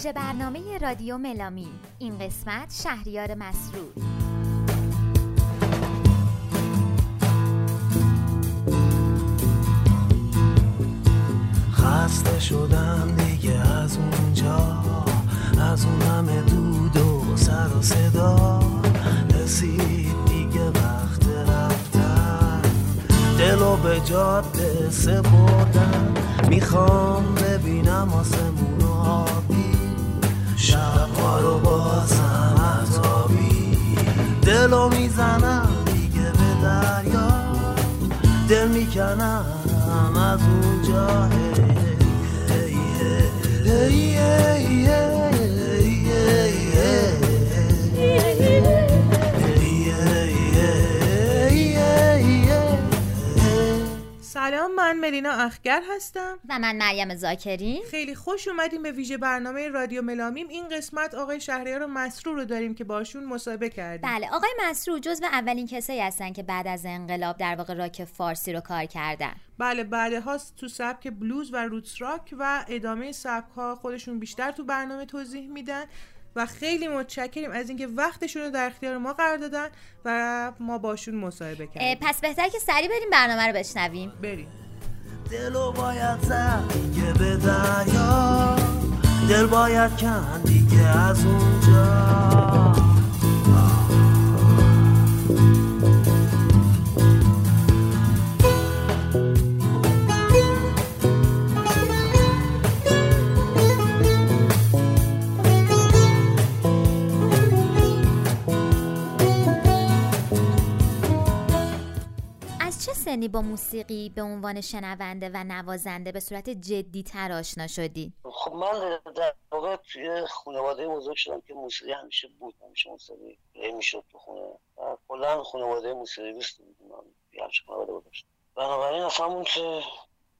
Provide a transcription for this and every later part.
ویژه برنامه رادیو ملامین این قسمت شهریار مسرور. خسته شدم دیگه از اونجا از اون همه دود و سر و صدا. رسید دیگه وقت رفتن. دلو به جاده سپردن. می‌خوام ببینم آسمون شبها رو بازم اتابی دلو می‌زنم دیگه به دریا. دل می‌کنم از اونجا. هی هی هی. سلام من ملینا اخگر هستم. و من مریم زاکری. خیلی خوش اومدیم به ویژه برنامه رادیو ملامیم. این قسمت آقای شهریار مسرور رو داریم که باشون مصاحبه کردیم. بله آقای مسرور جزو اولین کسایی هستن که بعد از انقلاب در واقع راک فارسی رو کار کردن. بله بعدها تو سبک بلوز و روتس راک و ادامه سبک ها خودشون بیشتر تو برنامه توضیح میدن. و خیلی متشکریم از اینکه وقتشون رو در اختیار ما قرار دادن و ما باشون مصاحبه کردیم. پس بهتر که سریع بریم برنامه رو بشنویم. بریم. دلو باید زد دیگه به دریا. دل باید کن دیگه از اونجا. سنی با موسیقی به عنوان شنونده و نوازنده به صورت جدی تر آشنا شدی؟ خب من در واقع توی خانواده بزرگ شدم که موسیقی همیشه بود همیشه موسیقی پلی می‌شد تو خونه. کلا خانواده موسیقی من توی همچه خانواده بزرگ بنابراین اصلا اون که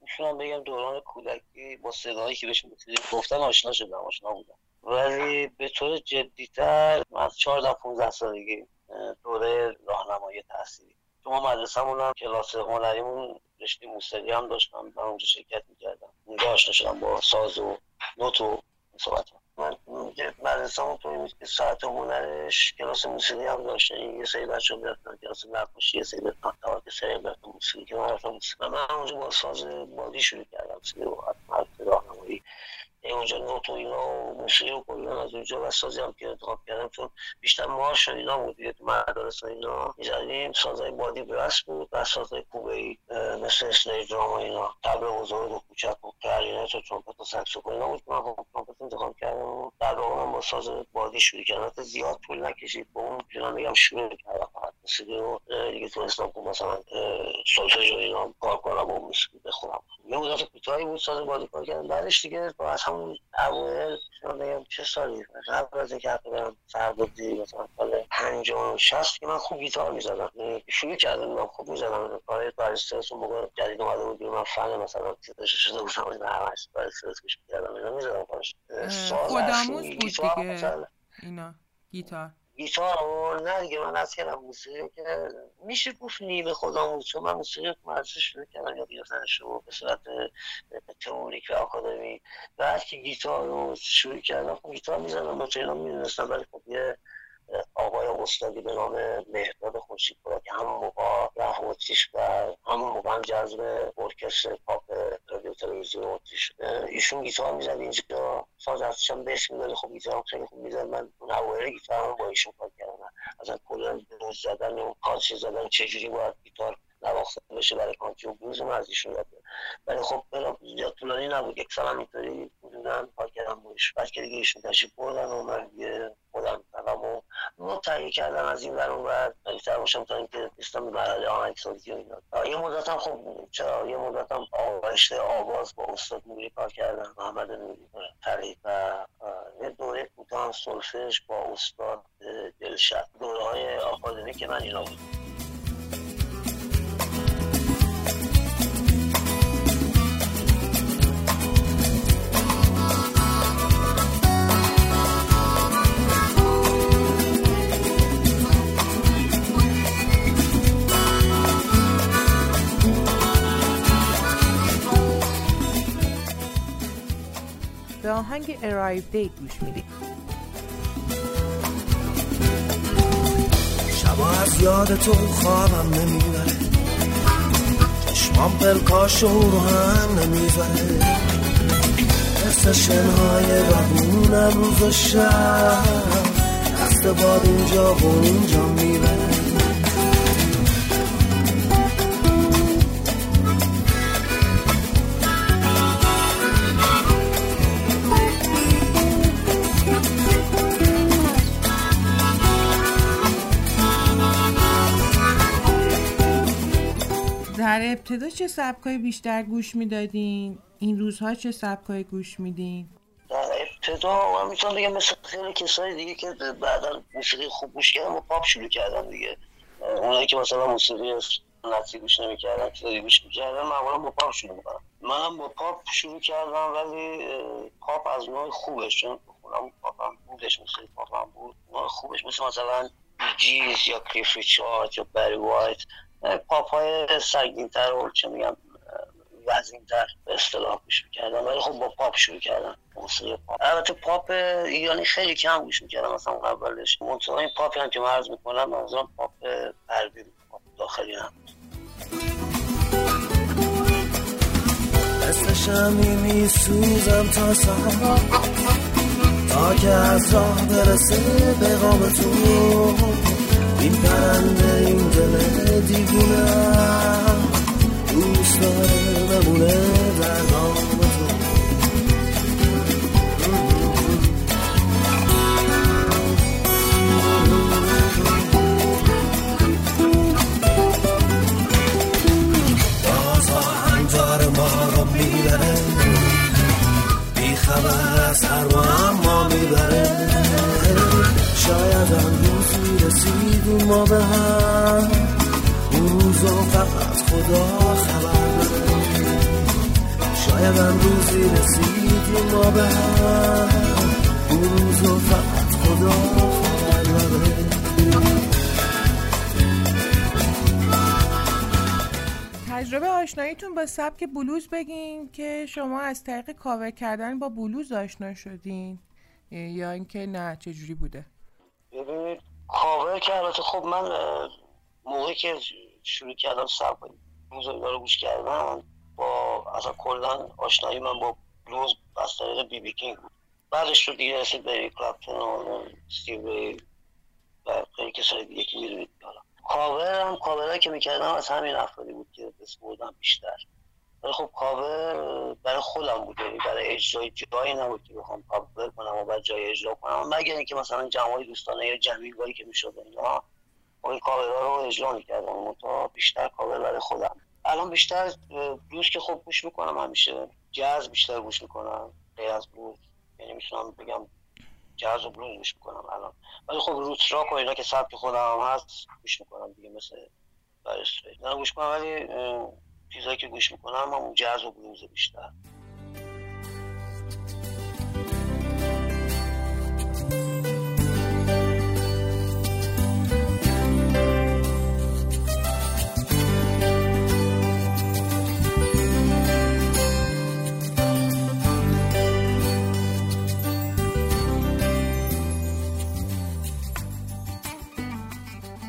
می‌تونم بگم دوران کودکی با صدایی که بهش موسیقی گفتن آشنا شدم آشنا بودم. ولی به طور جدیتر از 14 15 سالگی دوره راهنمایی تحصیلی ما مدرسه‌مون هم کلاس هنریمون رشته موسیقی هم داشتم من اونجا شرکت می‌کردم. اونجا آشنا شدم با ساز و نوت و صحبت من مدرسه طوری بود که ساعت هنرش کلاس موسیقی هم داشت. یعنی یه سری بچه هم برفتن کلاس نقاشی یه سری یه سری برفتن موسیقی. که من موسیقی. من اونجا با ساز بادی شروع کردم موسیقی و مدرسه راهنمایی یعنی اونجا نوت و اینا و موسیقی و کلا از اونجا و سازی هم که انتخاب کردم چون بیشتر مارش و اینا بود دیگه تو مدارس و اینا. می‌زدیم سازهای بادی brass بود و سازهای کوبه ای مثل snare drum و اینا. طبل بزرگ و کوچک و کلارینت و ترومپت و سکسوفون اینا بود من خب ترومپت انتخاب کردم و در واقع من با ساز بادی شروع کردم. زیاد طول نکشید با اون می‌تونم بگم شروع کردم. فقط موسیقی رو دیگه تونستم که مثلا سولفژ و اینا کار کنم و موسیقی. مدت کوتاهی بود ساز کار کردم. بعدش دیگه با از همون اوایل شما بگم چه سالی؟ قبل از اینکه حتی برم فربودی مثلا سال پنجاه و شست که من خوب گیتار می‌زدم. یعنی شروع کردم من خوب می‌زدم. کار بارسترس اون موقع جدید اومده بود من فن مثلا چیزش شده بودم و اینا همش بارسترس گوش می‌کردم. اینا می‌زدم کارش. خودآموز بود دیگه. اینا گیتار. گیتار نه دیگه من از کردم موسیقی که میشه گفت نیمه خودم چون من موسیقی مدرسه شروع کردم یا گرفتنش رو به صورت تئوریک و آکادمی بعد که گیتار رو شروع کردم گیتار می‌زنم با اینا می‌دونستم ولی خب یه آقای استادی به نام مهداد خورشیدپور که همون موقع رفت اتریش و همون موقع هم جذب ارکستر پاپ رادیو تلویزیون اتریش ایشون گیتار می‌زد اینجا ساز ازش هم بهش می‌داد خب گیتار هم خیلی خوب می‌زد. من اون اوایل گیتار هم با ایشون کار کردم. اصلا کلا بلوز زدن و کانچی زدن چجوری باید نواخته بشه برای کانچی و بلوز من از ایشون یاد. ولی خب برام زیاد طولانی نبود. یک سال هم اینطوری بودم کار کردم باش بعد که دیگه ایشون تشریف بردن و من دیگه خودم زدم و ما تهیه کردم از این ور اون ور. قریب‌تر باشم تا اینکه به مرحله آهنگسازی و اینا یه مدت هم خب چرا؟ یه مدت هم رشته آواز با استاد نوری کار کردم محمد نوری طریق و یه دوره کوتاه سولفژ با استاد اه، دلشد دوره های آکادمی که من اینا بود به آهنگ ارایو دی گوش میدیم. شبا از یاد تو خوابم نمی‌بره. چشمام پلکاشو رو هم نمی‌ذاره حس شنهای ببونم روز و شب. دست باد اینجا و اونجا می‌بره. ابتدا چه سبکای بیشتر گوش می‌دادین؟ این روزها چه سبکای گوش میدین؟ در ابتدا من می‌تونم بگم مثل خیلی کسای دیگه که بعدا موسیقی خوب گوش کردن با پاپ شروع کردن دیگه. اونایی که مثلا موسیقی سنتی گوش نمی‌کردن که گوش می‌کردن معمولا با پاپ شروع می‌کنن. منم با پاپ شروع کردم ولی پاپ از نوع خوبش چون خودم پاپ هم بودش موسیقی پاپ هم بود. نوع خوبش مثل مثلا جیز یا کلیف ریچارد یا بری وایت اه، پاپ های سنگین تر و چه میگم وزین تر به اصطلاح گوش می‌کردم. ولی خب با پاپ شروع کردم. موسیقی پاپ. البته پاپ ایرانی خیلی کم گوش می‌کردم. مثلا قبلش منطقه این پاپی هم که من عرض می‌کنم منظورم پاپ غربی پاپ داخلی هم. مثل شمعی میسوزم تا سحر تا که از راه برسه به قام تو این پرنده این دل دیوونه دوست داره بمونه در نام رسیدیم ما به هم. اون روزو فقط خدا خبر شاید هم روزی رسیدیم ما به هم. اون روزو فقط خدا خبر تجربه آشناییتون با سبک بلوز بگین که شما از طریق کاور کردن با بلوز آشنا شدین. یا اینکه نه چجوری بوده؟ ببینید کاور که البته خب من موقعی که شروع کردم سب اینا رو گوش کردن با اصلا کلا آشنایی من با بلوز از طریق بی بی کینگ بود. بعدش رو دیگه رسید به اریک کلپتون و استیو و خیلی کسای دیگه که می‌دونید. کاور هم کاورهایی که می‌کردم از همین افرادی بود که اسم بردم بیشتر. خب کاور برای خودم بود. یعنی برای اجرای جایی نبود که بخوام کاور کنم و بعد جای اجرا کنم. مگر اینکه مثلا جمعای دوستانه یا جمیلگاهی که می‌شد اینا این کاورها رو اجرا می‌کردم. بیشتر کاور برای خودم. الان بیشتر بلوز که خب گوش می‌کنم همیشه جاز بیشتر گوش می‌کنم. غیر از بلوز. یعنی می‌تونم بگم جاز و بلوز گوش می‌کنم الان. ولی خب روت راک و اینا که سبک خودم هست گوش می‌کنم دیگه مثل برای نه گوش کنم ولی چیزایی که گوش می‌کنم همون جاز و بلوز بیشتر.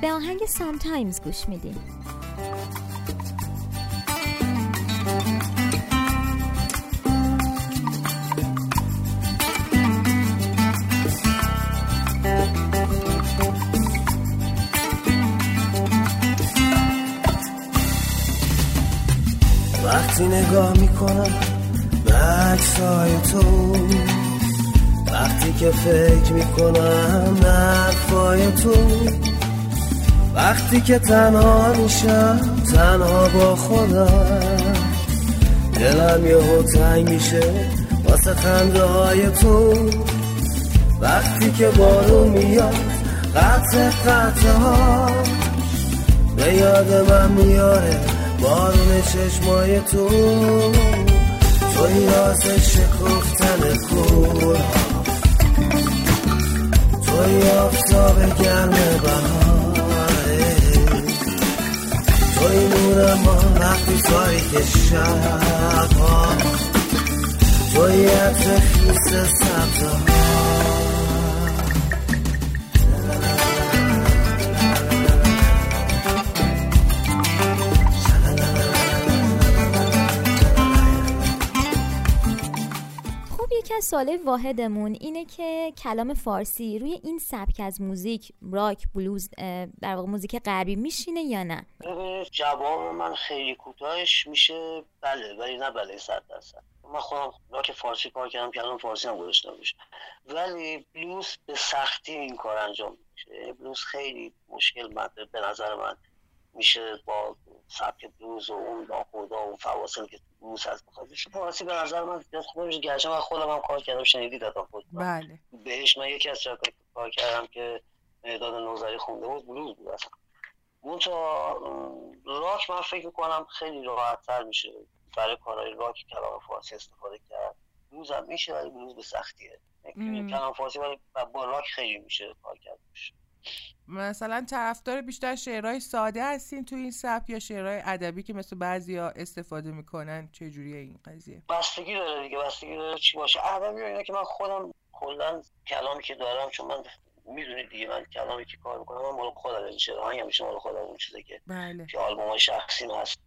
به آهنگ Sometimes گوش میدیم. وقتی نگاه می‌کنم به عکسای تو وقتی که فکر می‌کنم حرفای تو وقتی که تنها میشم تنها با خودم دلم یه تنگ میشه واسه خنده های تو. وقتی که بارون میاد قطع قطع ها به یاد من میاره بارون چشمای تو. توی راز شکفتن کورها توی آفتاب گرم بهاره توی نور ما وقتی تاریک شبها. تو باید خیس سبزه سوال واحدمون اینه که کلام فارسی روی این سبک از موزیک راک بلوز در واقع موزیک غربی میشینه یا نه؟ جواب من خیلی کوتاهش میشه. بله ولی نه بله صد درصد. من خودم راک فارسی کار کردم کلام فارسی هم گذاشته میشه ولی بلوز به سختی این کار انجام میشه. بلوز خیلی مشکل به نظر من میشه با سبک بلوز و اون خدا و فواصل که بلوز هست فارسی به نظر من خودش گرچه من خودم هم کار کردم شنیدید تا خود بله. بهش من یکی از شرکت کار کردم که مداد نوزری خونده بود بلوز بود اصلا. منتها راک من فکر کنم خیلی راحت تر میشه برای کارهای راک کلام فارسی استفاده کرد. بلوز هم میشه ولی بلوز به سختیه. کلام فارسی ولی با راک خیلی میشه کار کرد. مثلا طرفدار بیشتر شعرهای ساده هستین تو این سبک یا شعرهای ادبی که مثل بعضیا استفاده می‌کنن؟ چه جوریه این قضیه؟ بستگی داره دیگه بستگی داره چی باشه. ادبی اینه که من خودم کلا کلامی که دارم چون من می‌دونید دیگه من کلامی که کار می‌کنم من مال خودم این چرا؟ همیشه مال خودم اون چیزی که بله. که آلبوم شخصی هست.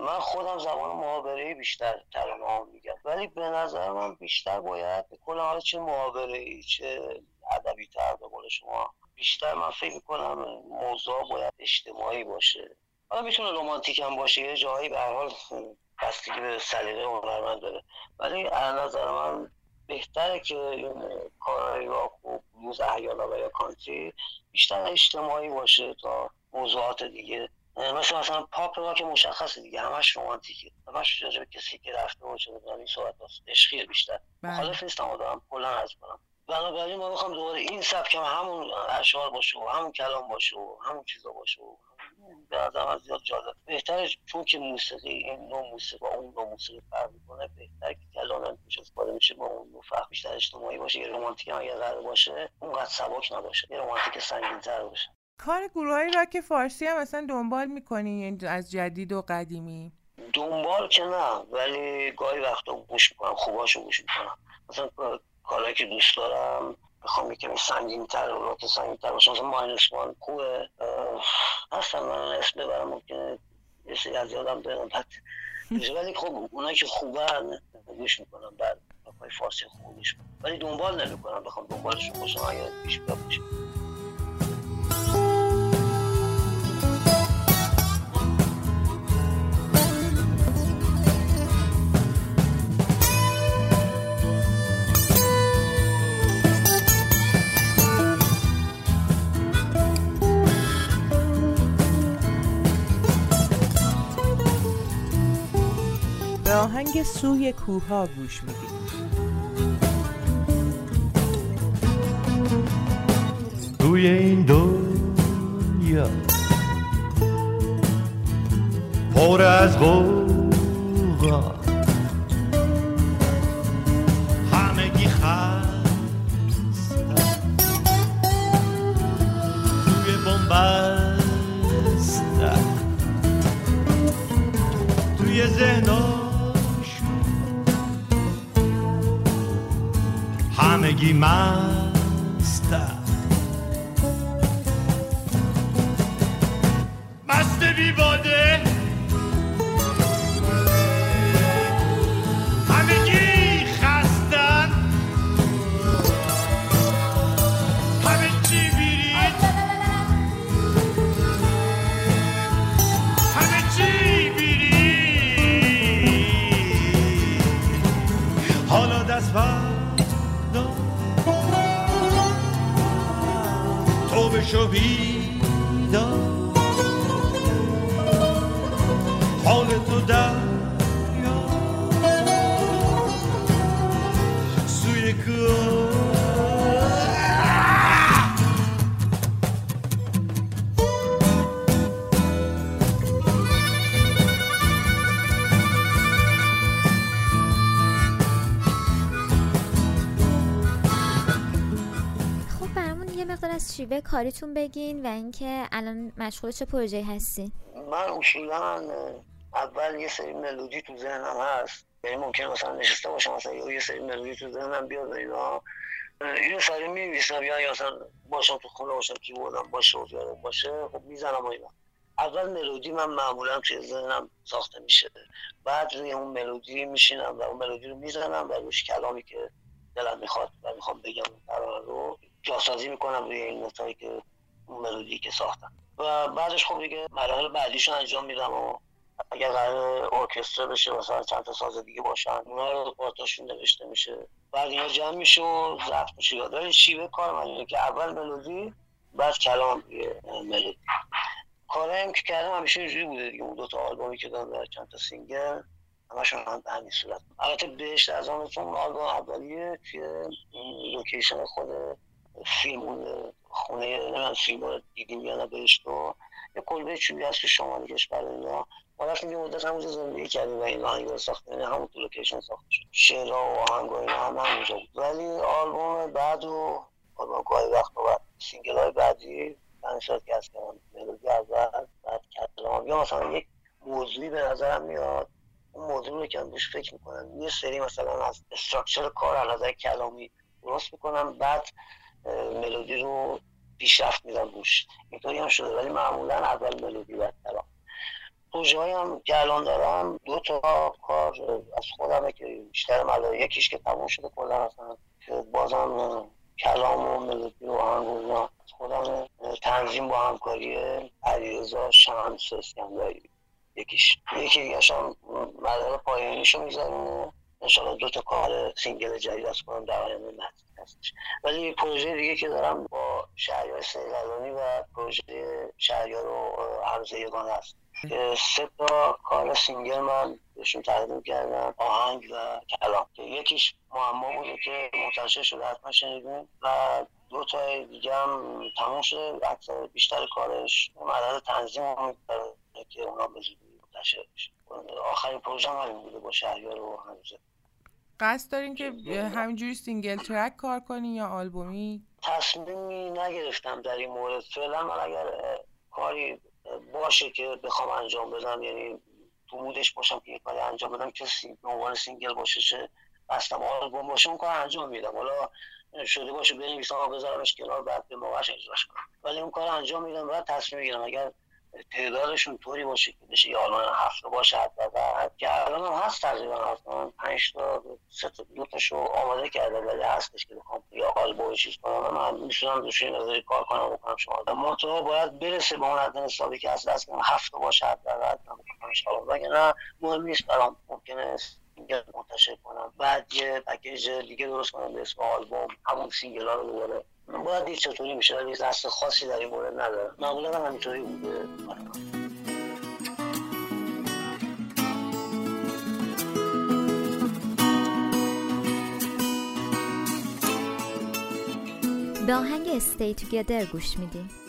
من خودم زبان محاوره بیشتر ترانه ها میگم. ولی به نظر من بیشتر باید کلا حالا چه محاوره ای چه ادبی تر به قول شما. بیشتر من فکر کنم موضوع باید اجتماعی باشه. حالا می‌تونه رومانتیک هم باشه یه جایی به هر حال بستگی به سلیقه هنرمند داره ولی از نظر من بهتره که این کارهای راک و بلوز احیانا و یا کانتری بیشتر اجتماعی باشه تا موضوعات دیگه. مثل مثلا پاپ راک مشخصه دیگه همش رومانتیکه همش راجع کسی که رفته و چه این صحبت هست بیشتر. بله. مخالف نیستم دارم کلا از کنم بنابراین ما می‌خوام دوباره این سبک همون اشعار باشه و همون کلام باشه و همون چیزا باشه و به از زیاد جالب. بهتره چون که موسیقی این نوع موسیقی با اون نوع موسیقی فرق می‌کنه بهتر که کلام توش استفاده میشه با اون نوع فرق بیشتر اجتماعی باشه یه رومانتیک اگر قرار باشه اونقدر سبک نباشه یه رومانتیک سنگین تر باشه. کار گروه های راک فارسی هم مثلا دنبال می‌کنی از جدید و قدیمی؟ دنبال که نه ولی گاهی وقتا گوش می‌کنم خوباشو گوش می‌کنم. مثلا کارهایی که دوست دارم بخوام یکمی سنگین تر و راک سنگین تر باشه. مثلا ماینس وان خوبه. هستم من اسم ببرم ممکنه یه سری از یادم بعد ولی خب اونایی که خوبن گوش می‌کنم. بعد فارسی خوب ولی دنبال نمی‌کنم بخوام دنبالشون باشم اگر پیش بیاد آهنگ سوی کوها گوش میدیم. توی این دنیا پر از غوغا. my شیوه کاریتون بگین و اینکه الان مشغول چه پروژه هستین؟ من اصولا اول یه سری ملودی تو ذهنم هست. یعنی ممکن مثلا نشسته باشم مثلا یه سری ملودی تو ذهنم بیاد اینا. اینو سری می‌نویسم یا مثلا باشم تو خونه باشم کیبوردم باشه و باشه خب می‌زنم اینا. اول ملودی من معمولا توی ذهنم ساخته میشه. بعد روی اون ملودی میشینم و اون ملودی رو می‌زنم و روش کلامی که دلم می‌خواد و می‌خوام بگم قرار رو جاسازی می‌کنم روی این نتایی که اون ملودی که ساختم و بعدش خب دیگه مراحل بعدیشو انجام میدم و اگر قراره ارکستر بشه مثلا چند تا ساز دیگه باشن اونا رو پارتاشون نوشته میشه. بعد اینا جمع میشه و ضبط میشه. ولی شیوه کار من اینه که اول ملودی بعد کلام ملودی. کارهایم که کردم همیشه اینجوری بوده دیگه. اون دو تا آلبومی که دارم در چند تا single همشون هم به همین صورت. البته بهشت از آنتون آلبوم اولیه که لوکیشن خود فیلم خونه نمی‌دونم فیلم دیدیم یا نه بهشت و یه کلبه چوبی هست که شمالی کشور اینا. رفتیم یه مدت همونجا زندگی کردیم و این آهنگ ساخته یعنی همون تو لوکیشن ساخته شد. شعرها و آهنگ اینا هم همونجا بود. ولی آلبوم بعد و آلبوم گاهی وقت و بعد سینگل های بعدی پنج سال که از کردم ملودی اول بعد کلام. یا مثلا یک موضوعی به نظرم میاد. اون موضوع رو که روش فکر می‌کنم. یه سری مثلا از استراکچر کار از نظر کلامی درست می‌کنم. بعد ملودی رو پیشرفت میدم روش. اینطوری هم شده ولی معمولا اول ملودی و کلام پروژه هم که الان دارم دو تا کار از خودمه که بیشتر ملا یکیش که تموم شده کلا اصلا که بازم کلام و ملودی و آهنگ از خودم تنظیم با همکاری علیرضا شمس اسکندری. یکیش. یکی دیگه هم مدار پایانیشو می‌ذارم انشاءالله دو تا کار سینگل جدید از کنم در آینده هستش. ولی پروژه دیگه که دارم با شهریار سیلالانی و پروژه شهریار و حمزه یگان هست. سه تا کار سینگل من بهشون تقدیم کردم آهنگ و کلام. یکیش معما بوده که منتشر شده حتما شنیدیم و دو تا دیگه هم تموم شده اکثر بیشتر کارش. مدد تنظیم هم که اونا به زودی منتشر آخرین پروژه هم بوده با شهریار و حمزه. قصد دارین که همینجوری single track کار کنی یا آلبومی؟ تصمیمی نگرفتم در این مورد. فعلا من اگر کاری باشه که بخوام انجام بدم یعنی تو mood ش باشم که یه کاری انجام بدم که به عنوان single باشه چه بستم آلبوم باشه اون کار انجام میدم. حالا شده باشه بنویسم بذارمش کنار بعد به موقعش اجراش کنم. ولی اون کار انجام میدم بعد تصمیم می‌گیرم. اگر تعدادشون طوری باشه که بشه یا الان هفته باشه حداقل. که الان هم هست تقریبا هستن پنج تا سه تا دو تاشو آماده کرده. ولی هستش که بخوام یا آلبوم چیز کنم. من می‌تونم دوش نظری کار کنم بکنم شما. تو باید برسه به اون حد حسابی که از دست کنم هفته باشه حداقل. من نه مهم نیست برام. ممکنه سینگل منتشر کنم. بعد یه پکیج دیگه درست کنم به اسم آلبوم. همون سینگل ها رو دوباره باید دید چطوری میشه ولی دست خاصی در این مورد نداره. معمولا هم همینطوری بوده. به آهنگ Stay Together گوش میدیم.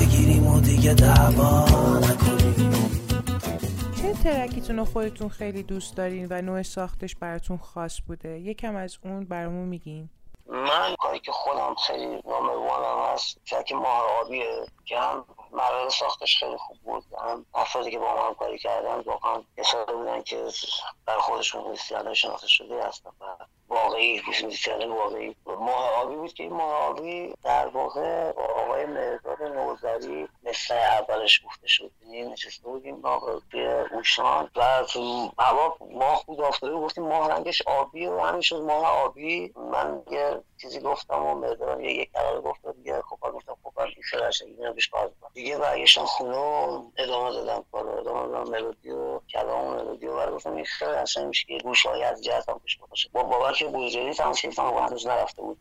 بگیریم و دیگه دعوا نکنیم چه ترکیتون رو خودتون خیلی دوست دارین و نوع ساختش براتون خاص بوده؟ یکم از اون برامون میگین. من کاری که خودم خیلی نامه وانم هست ترک ماه آبیه که هم مراحل ساختش خیلی خوب بود. هم افرادی که با ما کاری کردن واقعا اصلا بودن که بر خودشون بسیار شناخته شده هستن و واقعی موسیقی واقعی ماه آبی بود که این ماه آبی در واقع با آقای مرداد نوزری مثل اولش گفته شد. یعنی نشسته بودیم توی اوشان و هوا ماه بود افتاده گفتیم ماه رنگش آبی و همین شد ماه آبی. من یه چیزی گفتم و مردادم یه یک قرار گفت دیگه خب گفتم خب من سرش این بیش کار دیگه برگشتم خونه و ادامه دادم کار ادامه دادم ملودی و کلام و ملودی و گفتم این خیلی اصلا میشه که گوش های از جهت هم پیش باشه. با بابک بوجری تمثیل کنم و هنوز نرفته بود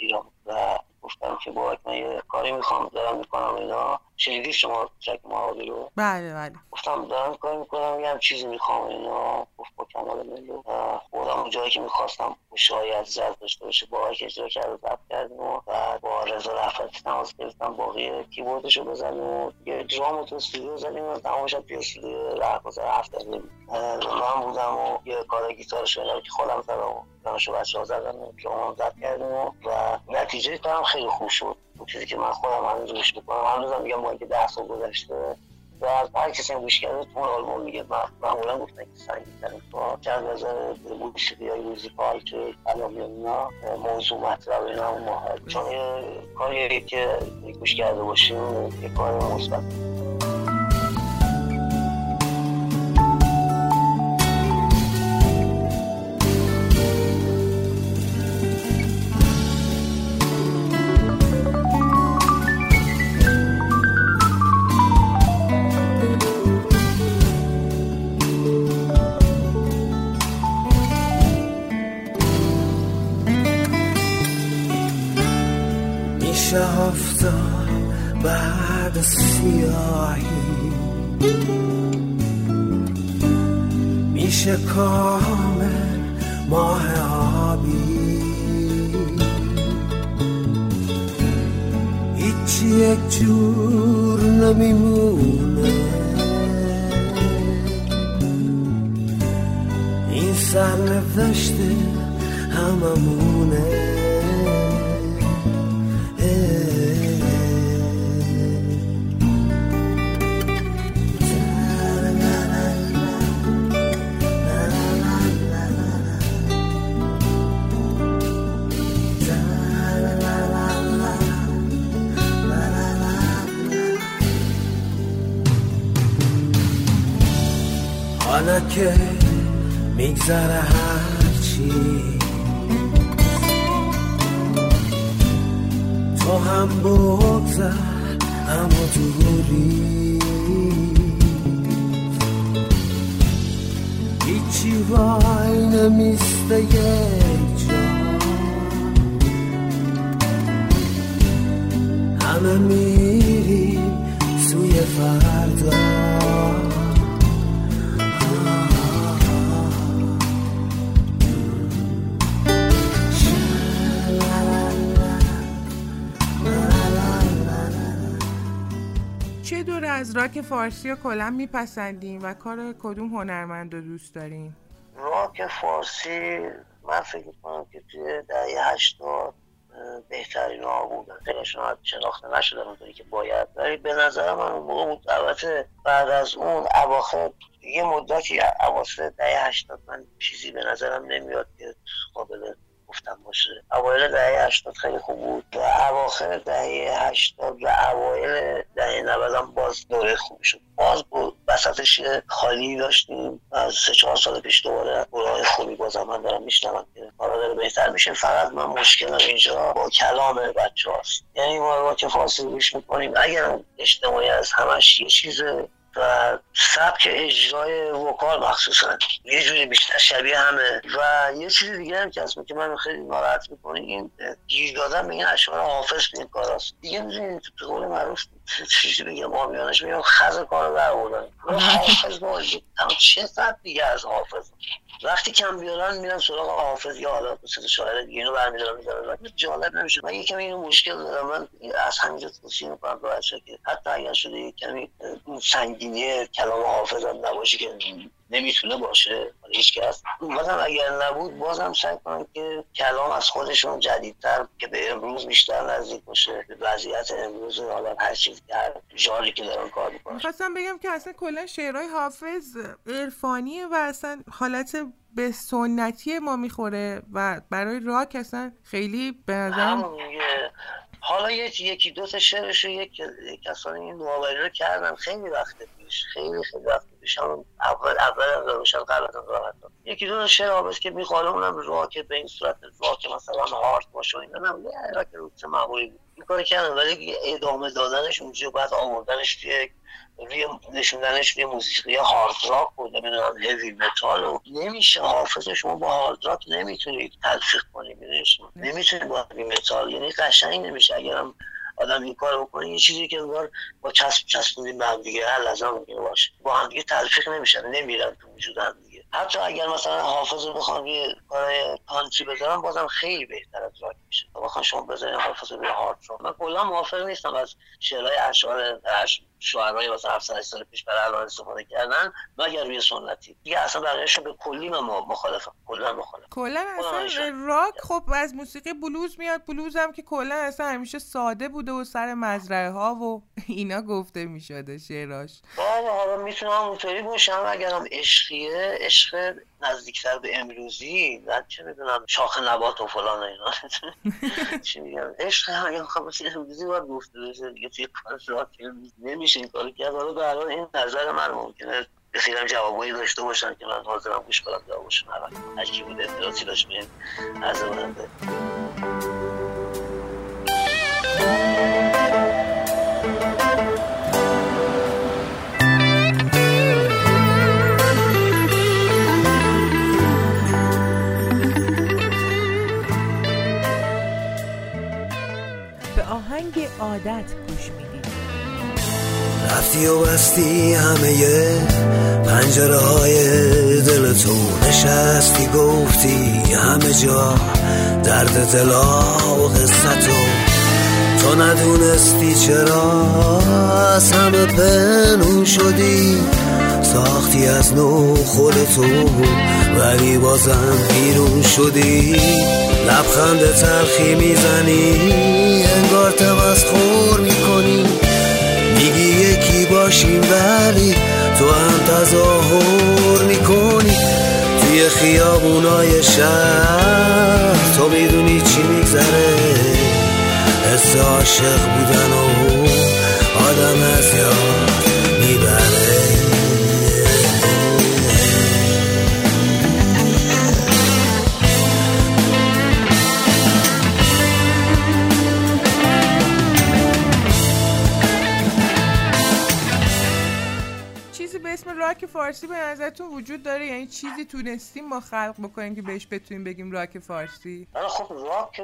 ایران و گفتم که با من یه کاری می‌خوام دارم می‌کنم اینا. شنیدی شما ترک معادی رو؟ بله بله. گفتم دارم کار می‌کنم یه چیزی می‌خوام اینا. گفت با کمال ملو خودم جایی که می‌خواستم شاید زرد داشته باشه. با که اجرا کرده ضبط کردیم و با رضا رفتی تماس گرفتم باقی کیبوردش رو بزنیم و یه درام تو استودیو زدیم و تماشا توی استودیو رهگذر هفته من بودم و یه کار گیتارش که خودم زدم. و دانشو بچه ها زدن و درام زد کردیم و نتیجه کارم خیلی خوب شد. اون چیزی که من خودم گوش می‌کنم. هنوز هم میگم با اینکه ده سال گذشته و از هر کسی هم گوش کرده تو آلبوم میگه من معمولا گفتن که سنگین ترین کار. چند نظر موسیقی های موزیکال که کلامی اینا موضوع مطلب اینا هم چون کاری که گوش کرده باشیم یه کار مثبت. که میگذره هرچی. تو هم بگذر اما دوری هیچی وای نمیسته یک جا. همه میریم سوی فردا. از راک فارسی و کلا میپسندیم و کار کدوم هنرمند رو دوست داریم؟ راک فارسی من فکر کنم که توی دهه هشتاد بهترین ها بودن. خیلیشون شناخته نشدن اونطوری که باید. ولی به نظر من اون موقع بود البته بعد از اون اواخر یه مدتی اواخر دهه هشتاد من چیزی به نظرم نمیاد که قابل گفتم باشه. اوایل دهه 80 خیلی خوب بود. و اواخر دهه 80 و اوایل دهه 90 هم باز دوره خوبی شد. باز بود وسطش خالی داشتیم. از سه چهار سال پیش دوباره گروه خوبی باز من دارم میشنوم که کارا داره بهتر میشه. فقط من مشکلم اینجا با کلام بچه هاست یعنی ما که فاصله گوش می‌کنیم. اگر اجتماعی از همش یه چیز و سبک اجرای وکال مخصوصا. یه جوری بیشتر شبیه همه. و یه چیز دیگه هم که از که من خیلی ناراحت می‌کنه این گیر دادن به این اشعار حافظ به این کاراست. دیگه می‌دونید تو قول معروف چیزی بگم آمیانش میگم خز کار در بردن حافظ ما چه دیگه از حافظ؟ وقتی کم بیارن میرن سراغ حافظ یا حالا مثل شاعر دیگه اینو برمیدارن می‌ذارن. جالب نمیشه. من یکم اینو مشکل دارم. من از همینجا توصیه می‌کنم به که حتی اگر شده یک کمی سنگینی کلام حافظ هم نباشه که نمی‌تونه باشه. هیچ کس. بازم اگر نبود بازم سعی کنم که کلام از خودشون جدیدتر که به امروز بیشتر نزدیک باشه به وضعیت امروز حالا هر چیز هر جاری که دارن کار می‌کنن. خواستم بگم که اصلا کلا شعرهای حافظ عرفانیه و اصلا حالت به سنتی ما می‌خوره و برای راک اصلا خیلی به نظرم حالا یکی دو تا شعرش یک کسانی این نوآوری رو کردن. خیلی وقت پیش. خیلی خیلی وقت پیش. هم اول اول روشن قبل از یکی دو تا شعر آبست که می‌خواد اونم راک به این صورت راک مثلا هارت باشه و اینا. نه راک راک معمولی بود. کار کردن ولی ادامه دادنش اونجا بعد آوردنش توی روی نشوندنش روی موسیقی هارد راک و نمی‌دونم هیوی متال و نمیشه حافظ شما با هارد راک نمی‌تونید تلفیق کنید نمی‌تونید با هیوی متال یعنی قشنگ نمیشه اگرم آدم این کار بکنه یه چیزی که انگار با چسب چسبونیم به هم دیگه هر لحظه ممکنه باشه. با هم دیگه تلفیق نمیشن نمیرن تو وجود هم دیگه. حتی اگر مثلا حافظ رو بخوام یه کار کانتری بذارم بازم خیلی بهتر از راک میشه بخوام شما بذارین حافظ هارد رو. من کلا موافق نیستم از شعرهای اشعار شعرهای واسه 700 سال پیش برای الان استفاده کردن مگر روی سنتی. دیگه اصلا بقیه‌اش به کلی من مخالفم. کلا مخالفم. کلا اصلا راک خب از موسیقی بلوز میاد بلوز هم که کلا اصلا همیشه ساده بوده و سر مزرعه ها و اینا گفته می‌شده شعراش. بله حالا می‌تونم اونطوری باشم. اگرم عشقیه عشق نزدیکتر به امروزی نه چه می‌دونم شاخ نبات و فلان اینا. چی میگم؟ عشق هم خب امروزی باید گفته بشه. دیگه توی کار راک نمیشه. این کارو کرد. حالا به این نظر من ممکنه بخیرم جوابایی داشته باشن که من حاضرم گوش کنم جوابشون هر کی بوده اطلاعاتی داشت بهم از بستی همه پنجره های دل تو نشستی گفتی همه جا درد دلا و قصتو تو ندونستی چرا. از همه پنون شدی ساختی از نو خودتو ولی بازم بیرون شدی. لبخند تلخی می‌زنی انگار باشیم ولی تو هم تظاهر می‌کنی. توی خیابونای شهر تو می‌دونی چی میگذره. حس عاشق بودن و آدم از فارسی به نظرتون وجود داره؟ یعنی چیزی تونستیم ما خلق بکنیم که بهش بتونیم بگیم راک فارسی؟ خب راک که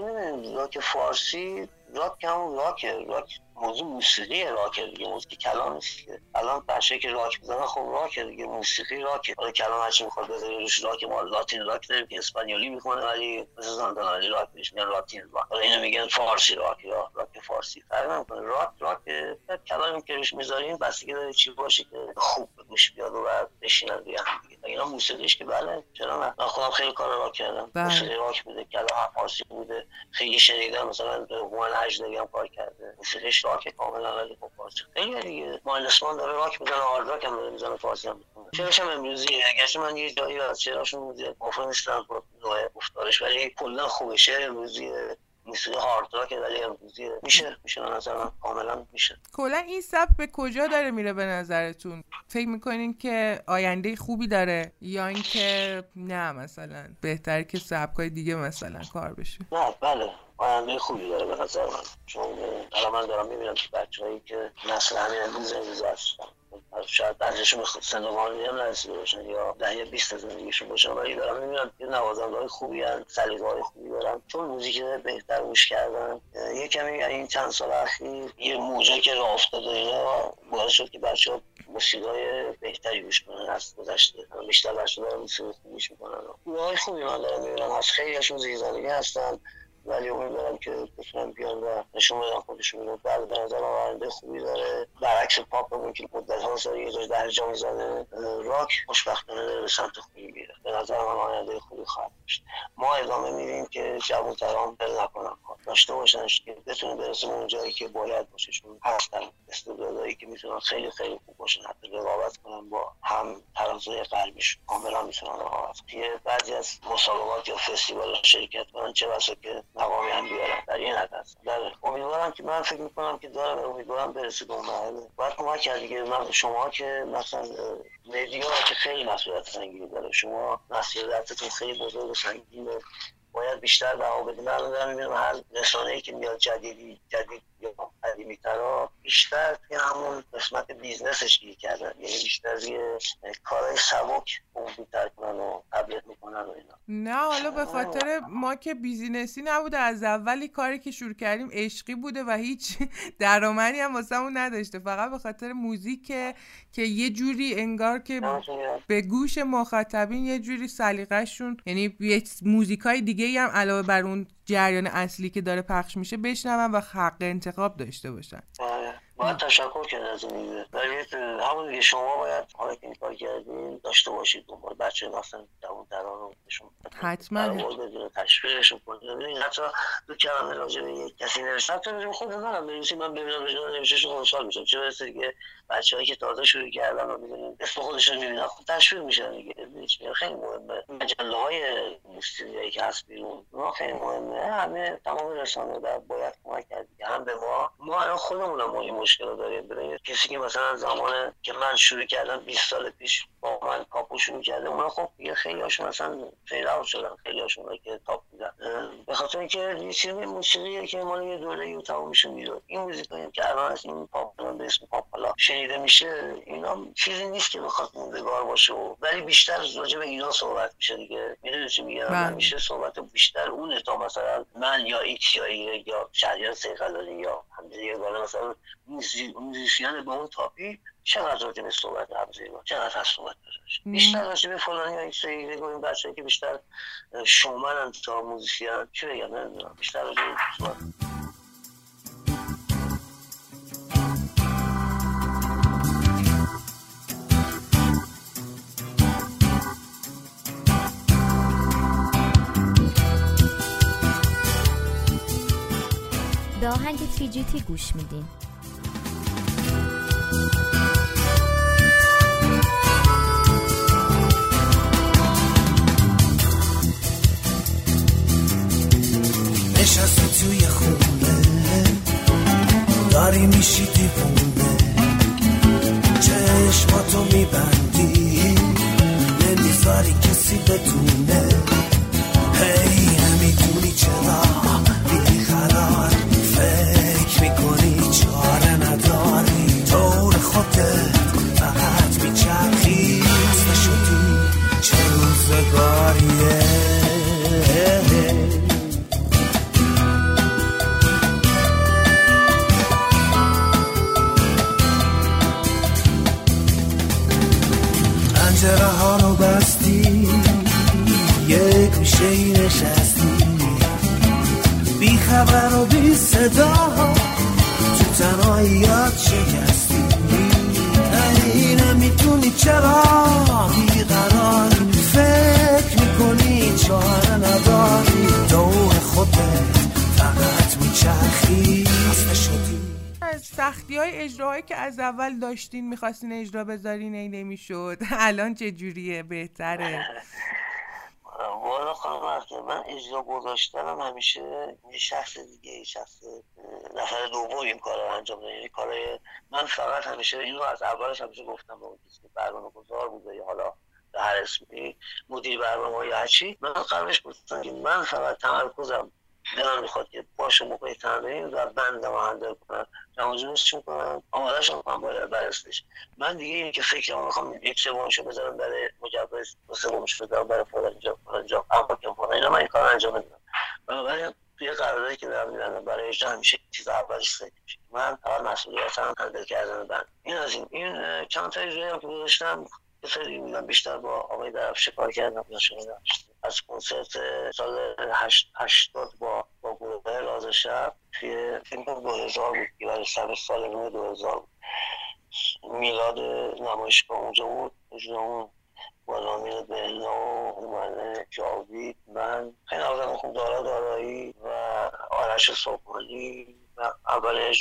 راک فارسی راک همون راکه راک موضوع موسیقی راکه دیگه موسیقی کلام نیست که. الان بچه که راک می‌زنه خب راکه دیگه موسیقی راکه. حالا کلام هرچی می‌خواد بذاری روش راک ما لاتین راک داریم که اسپانیولی می‌خونه ولی مثل زاندانالی راک میشه میگن لاتین راک. حالا اینو میگن فارسی راک یا راک فارسی. فرق نمی‌کنه. راک راک کلامی که روش می‌ذاریم بستگی داره چی باشه که خوب گوش بیاد و بعد بشینن دیگه. اینا موسیقیش که بله چرا نه؟ من خودم خیلی کار راک کردم. بله. موسیقی راک بوده کلام فارسی بوده. خیلی شنیدم مثلا هومن هجدگی هم کار کرده. موسیقیش راک کاملا ولی خب فارسی. خیلی دیگه. مایلسمان داره راک می‌زنه هارد راک هم داره می‌زنه فارسی هم می‌کنه چرا هم امروزی اگرچه من یه جایی از شعراشون موافق نیستم با نوع گفتارش ولی کلا خوبه. شعر امروزی موسیقی هارد راک ولی امروزی میشه میشه به نظر من کاملا میشه. کلا این سب به کجا داره میره به نظرتون؟ فکر می‌کنین که آینده خوبی داره یا اینکه نه مثلا بهتر که سبکای دیگه مثلا کار بشه؟ نه بله آینده خوبی داره به نظر من. چون الان من دارم می‌بینم که بچه هایی که نسل همین امروز امروز هستن. شاید بعضیشون به سن هم نرسیده باشن یا ده یا بیست زندگیشون باشن ولی دارم می‌بینم که نوازنده های خوبی هن سلیقه های خوبی دارن. چون موزیک بهتر گوش کردن. یه کمی این چند سال اخیر یه موجه که راه افتاده اینا باعث شد که بچه ها موسیقای بهتری گوش کنن از گذشته. بیشتر بچه دارن موسیقی گوش می‌کنن. خوبی من دارم می‌بینم. از خیلی هاشون زیرزندگی هستن. ولی امیدوارم که بتونم بیان و نشون بدن خودشون رو. بله به نظر آینده خوبی داره. برعکس پاپمون که مدت ها سال یه جاش درجا می‌زنه راک خوشبختانه داره به سمت خوبی میره. به نظر من آینده خوبی خواهد داشت. ما ادامه میدیم که جوانتران بل نکنن داشته باشنش که بتونه برسه اون جایی که باید باشه. چون هستن استعدادایی که می‌تونن خیلی خیلی خوب باشن. حتی رقابت کنن با هم ترازوی قلبیش کاملا می‌تونن رقابت یه بعضی از مسابقات یا فستیوال شرکت کنن چه بسا که مقامی هم بیارن. در این حد هست. در امیدوارم که من فکر می‌کنم که دارم امیدوارم برسه به اون مرحله. باید کمک کرد دیگه. من شما که مثلا media که خیلی مسئولیت سنگینی داره. شما مسئولیتتون خیلی بزرگ و سنگینه. باید بیشتر بها بدیم من دارم می‌بینم هر رسانه ای که میاد جدیدی جدید یا قدیمی بیشتر توی همون قسمت business ش گیر کردن بیشتر روی کارهای سبک کنن و تبلیغ می‌کنن و اینا. نه حالا به خاطر ما که business ی نبوده از اولی کاری که شروع کردیم عشقی بوده و هیچ درآمدی هم واسمون نداشته. فقط به خاطر موزیک که یه جوری انگار که به گوش مخاطبین یه جوری سلیقه‌شون یعنی یه موزیکای دیگه هم علاوه بر اون جریان اصلی که داره پخش میشه بشنون و حق انتخاب داشته باشن. آره. باید تشکر کرد از این ایده ولی همون دیگه شما باید حالا که این کار کردین داشته باشید دنبال بچه مثلا دوون دران رو بهشون حتما. تشویقشون کنید. ببینید حتی دو کلمه راجع به یک کسی نوشتن حتی راجع خود منم بنویسی من ببینم راجع نوشتهش خوشحال میشم چه برسه دیگه بچه‌هایی که تازه شروع کردن و می‌بینید اسم خودشون می‌بینن خب تشویق میشن دیگه. خیلی مهمه. مجله های که هست بیرون ما خیلی مهمه. همه تمام رسانه باید کمک کرد. هم به ما ما الان خودمون هم مشکل داریم. ببینید کسی که مثلا زمان که من شروع کردم 20 سال پیش با من کاپو شروع کرده اونا خب یه خیلی هاشون مثلا فیل اوت شدن خیلی هاشون که تاپ میدن. به خاطر اینکه یه چیزی موسیقی که مال یه دوره یه تمام میشه این موزیکایی که الان از این پاپ به اسم پاپ حالا شنیده میشه اینا چیزی نیست که بخواد موندگار باشه و ولی بیشتر راجع به اینا صحبت میشه دیگه. می‌دونی چی میگم؟ میشه صحبت بیشتر اونه تا مثلا من یا ایکس یا یا شهریار سیقلانی یا همدیگه مثلا موزیسین با اون تاپی چقدر راجع به صحبت با چقدر هست صحبت بیشتر راجع به فلانی ایکس یا این بچه که بیشتر شومن تا موزیسین چی بگم نمی‌دونم. بیشتر راجع به صحبت. به آهنگ تی گوش میدیم نشستی توی خونه. داری میشی دیوونه. چشماتو میبندی. نمی‌ذاری کسی بدونه. هی نمی‌دونی چرا؟ های اجراهایی که از اول داشتین می‌خواستین اجرا بذارین ای نمی‌شد. الان چه جوریه؟ بهتره. والا خانم من اجرا گذاشتنم همیشه یه شخص دیگه یه شخص نفر دوم این کار رو انجام داره یعنی کارهای من فقط همیشه اینو از اولش همیشه گفتم به اون کسی که برنامه گذار بوده یا حالا به هر اسمی مدیر برنامه یا هرچی من قبلش گفتم که من فقط تمرکزم دلم می‌خواد که باشه موقع تمرین و بندم رو هندل کنم. چون کنم آمادش هم باید برستش من دیگه این که فکر می‌خوام یک سومشو بذارم برای مجوز دو سومشو بذارم برای فلان جا فلان جا. اما که فلان اینا من این کار انجام میدم بنابراین توی قراردادی که دارم میدن برای اجرا همیشه چیز اولش فکر من فقط مسئولیتم هندل کردن بند. این از این. این چند تا اجرایی هم که گذاشتم خیلی می‌دونم بیشتر با آقای درفشه کار کردم از کنسرت سال هشتاد با با موقع راز شب توی فیلم دو هزار بود که برای سر سال نو دو هزار بود. میلاد نمایشگاه اونجا بود. اونجا اون بازامیر بهنا و اومنه جاوید من. خیلی نوازنده خوب دارا دارایی و آرش صبحانی. اول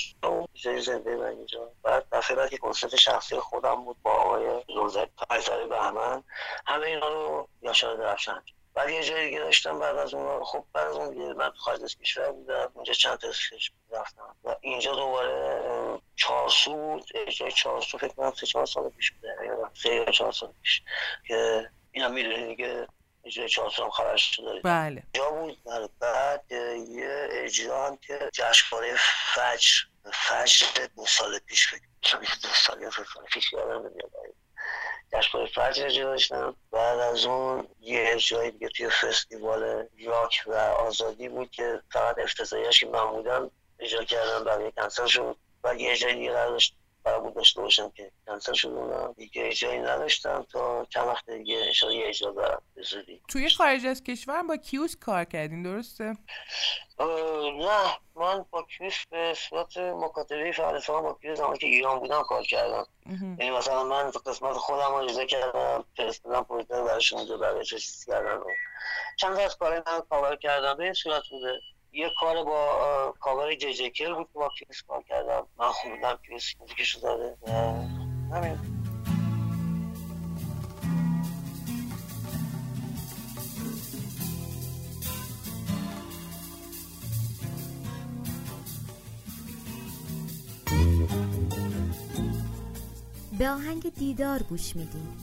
جای زنده من اینجا. بعد دفعه بعد که کنسرت شخصی خودم بود با آقای روزک قیصر بهمن. همه اینا رو یاشار درفشن بعد یه جای دیگه داشتم بعد از اون خب بعد از اون دیگه من خارج از کشور بودم. اونجا چند تا اسکچ رفتم و اینجا دوباره چارسو بود. اجرای چارسو فکر کنم سه چهار سال پیش بوده. سه یا چهار سال پیش. که این هم می‌دونی دیگه اجرای چارسو هم خبرش دارید بله. جا بود بعد- بعد یه اجرا هم که جشنواره فجر فجر دو سال پیش یه دو سال یا سال پیش یادم نمیاد. جشنواره فجر اجرا داشتم. بعد از اون یه اجرای دیگه توی فستیوال راک و آزادی بود که فقط افتضاحیش که من بودم اجرا کردم بقیه کنسل شد بعد یه اجرای دیگه داشت. بود داشته باشم که کنسل شد اونم دیگه اجرایی نداشتم تا چند وقت دیگه انشاءالله یه اجرا دارم به زودی توی خارج از کشور با کیوس کار کردین درسته؟ نه من با کریس به صورت مکاتبه فلسفه با کریس زمانی که ایران بودم کار کردم. یعنی مثلا من قسمت خودم رو اجرا کردم فرستادم پروژه براشون اونجا برای چیز کردن و چند از کارهای من کاور کردم به این صورت بوده. یه کار با کاور جی جی کل بود که با کریس کار کردم. من خوندم کریس موزیکشو داده همین. به آهنگ دیدار گوش میدیم.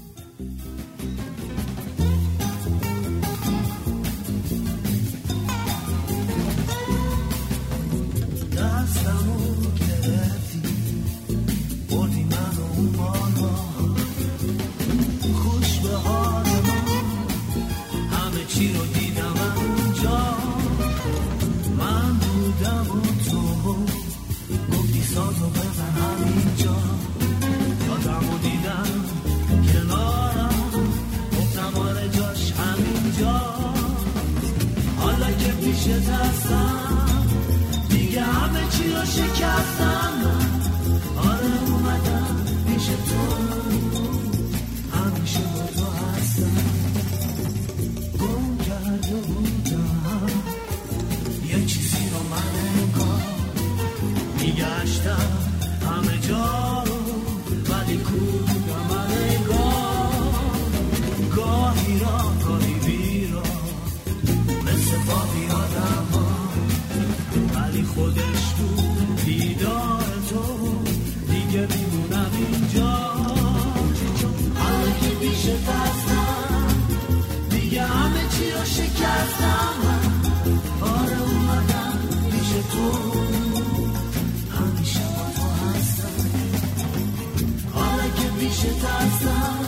دستم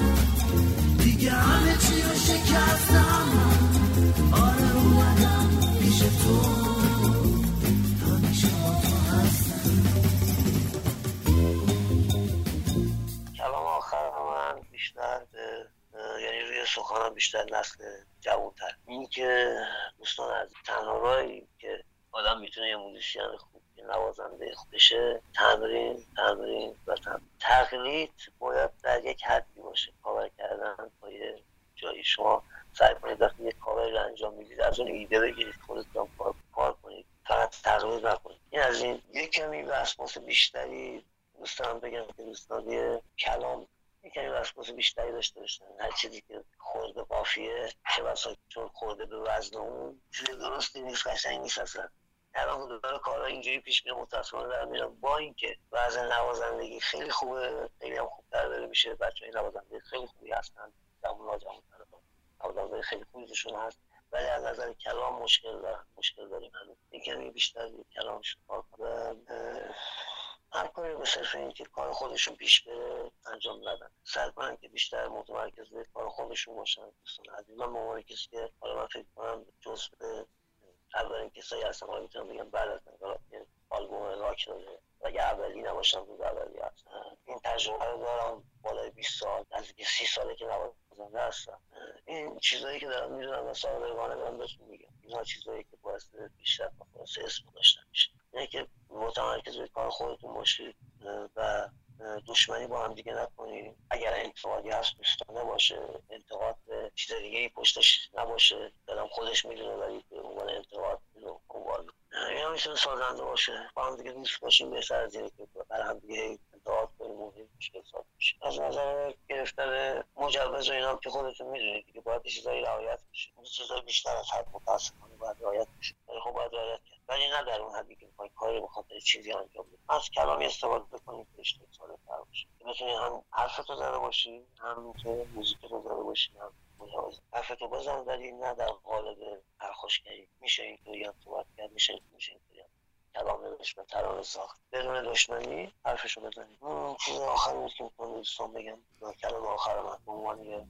دیگه همه چی رو شکستم. آره اومدم پیش تو. همیشه بیشتر یعنی روی سخنم بیشتر نسل جوانتر. این که دوستان از تنها که آدم می‌تونه یه موزیسین خوب نوازنده بشه تمرین تمرین و تمرین. تقلید باید در یک حدی باشه کاور کردن با یه جایی شما سعی کنید وقتی یه کاور رو انجام می‌دید از اون ایده بگیرید خودتون کار, کار کنید فقط تقلید نکنید. این از این یه کمی وسواس بیشتری دوست دارم بگم که دوستان کلام یه کمی وسواس بیشتری داشته باشن. هر چیزی که خورده قافیه چه بسا چون خورده به وزن اون چیز درستی نیست قشنگ نیست اصلا. الان داره کارا اینجوری پیش میره متاسفانه در میرم. با اینکه وزن نوازندگی خیلی خوبه خیلی هم خوبتر داره میشه بچه های نوازنده خیلی خوبی هستن جوان جوان نوازنده خیلی خوبی توشون هست ولی از نظر کلام مشکل دارم مشکل داریم هنوز یه کمی بیشتر کلامش کار کنم و هر کاری به صرف اینکه کار خودشون پیش بره انجام ندن سعی کنن که بیشتر متمرکز خودشون باشن دوستان عزیز. من به کسی که حالا من فکر کنم جزء اولین کسایی هستم حالا می‌تونم بگم بعد از انقلاب آلبوم راک داده و اگه اولی نباشم روز اولی هست این تجربه رو دارم بالای 20 سال از 30 ساله که نوازنده هستم. این چیزایی که دارم می‌دونم و صادقانه دارم بهتون میگم. اینها چیزایی که باعث بیشتر و خلاص اسم داشتن میشه. اینه که متمرکز به کار خودتون باشید و دشمنی با هم دیگه نکنیم اگر انتقادی هست دوستانه باشه. چیز دیگه ای پشتش نباشه دلم خودش می‌دونه ولی به عنوان انتقاد رو عنوان اینا می‌تونه سازنده باشه. با هم دیگه دوست باشیم بهتر از اینه که بر هم دیگه انتقاد کنیم و مشکل ساز بشه از نظر گرفتن مجوز و اینا که خودتون می‌دونید دیگه باید چیزایی رعایت بشه. چیزای بیشتر از حد متاسفانه باید رعایت بشه ولی خب باید رعایت کرد ولی نه در اون حدی که می‌خوای کاری به خاطر چیزی انجام بدی از کلامی استفاده کنید که اشتباه ساده تر باشه که بتونی هم حرفتو زده باشی هم که موزیکتو زده باشی هم مجوز حرفتو بزن ولی نه در قالب پرخاشگری میشه اینطوری هم صحبت کرد میشه میشه اینطوری هم کلام نوشت به ترانه ساخت بدون دشمنی حرفشو چیز آخری بود که می‌تونم دوستان بگم. کلام آخر من به عنوان یه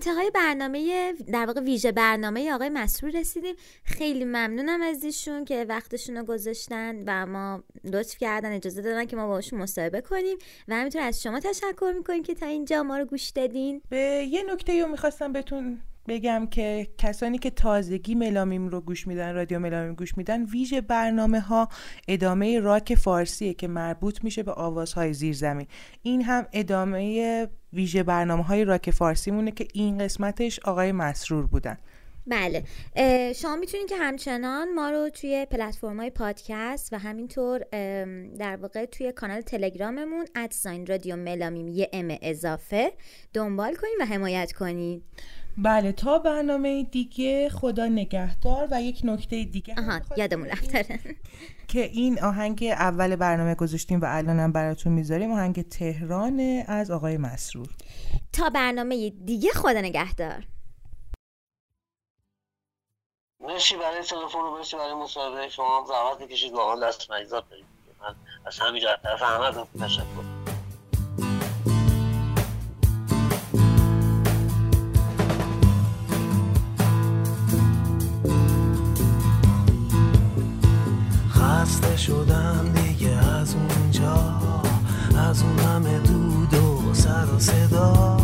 انتهای برنامه در واقع ویژه برنامه آقای مسرور رسیدیم. خیلی ممنونم از ایشون که وقتشون رو گذاشتن و ما لطف کردن اجازه دادن که ما باشون مصاحبه کنیم. و همینطور از شما تشکر می‌کنیم که تا اینجا ما رو گوش دادین. به یه نکته رو می‌خواستم بهتون بگم که کسانی که تازگی ملامیم رو گوش میدن رادیو ملامیم گوش میدن ویژه برنامه ها ادامه راک فارسیه که مربوط میشه به آوازهای زیرزمین. این هم ادامه ویژه برنامه های راک فارسی مونه که این قسمتش آقای مسرور بودن. بله. شما می‌تونید که همچنان ما رو توی پلتفرم های پادکست و همینطور در واقع توی کانال تلگراممون ادساین رادیو ملامیم یه ام اضافه دنبال کنید و حمایت کنید. بله تا برنامه دیگه خدا نگهدار و یک نکته دیگه هم آها یادمون رفت که این آهنگ اول برنامه گذاشتیم و الانم براتون می‌ذاریم. آهنگ تهران از آقای مسرور. تا برنامه دیگه خدا نگهدار. مرسی برای تلفن و مرسی برای مصاحبه شما. هم زحمت می‌کشید واقعا دست مریضات دارید من از همینجا از طرف همه تشکر. خسته شدم دیگه. از اونجا از اون همه دود و سر و صدا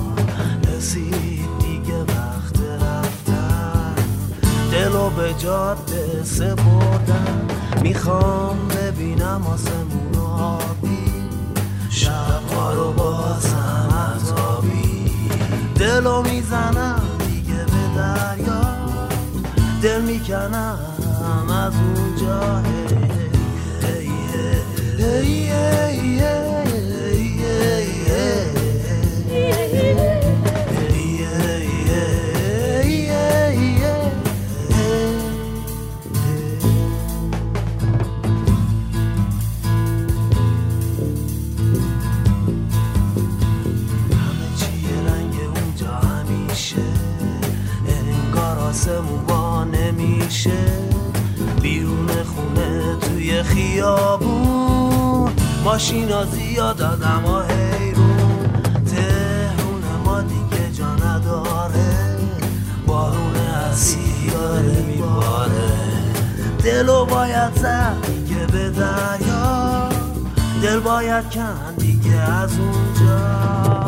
رسید دیگه وقت رفتن. دلو به جاده سپردم. می‌خوام ببینم آسمون آبی. شبها رو بازم عذابی دلو می‌زنم دیگه به دریا. دل می‌کنم از اونجا هی هی هی هی خیابون ماشینا زیاد آدم ها حیرون تهرون ما دیگه جا نداره. بارون اسیری داره میباره. دلو باید زد که به دریا. دل باید کن دیگه از اونجا.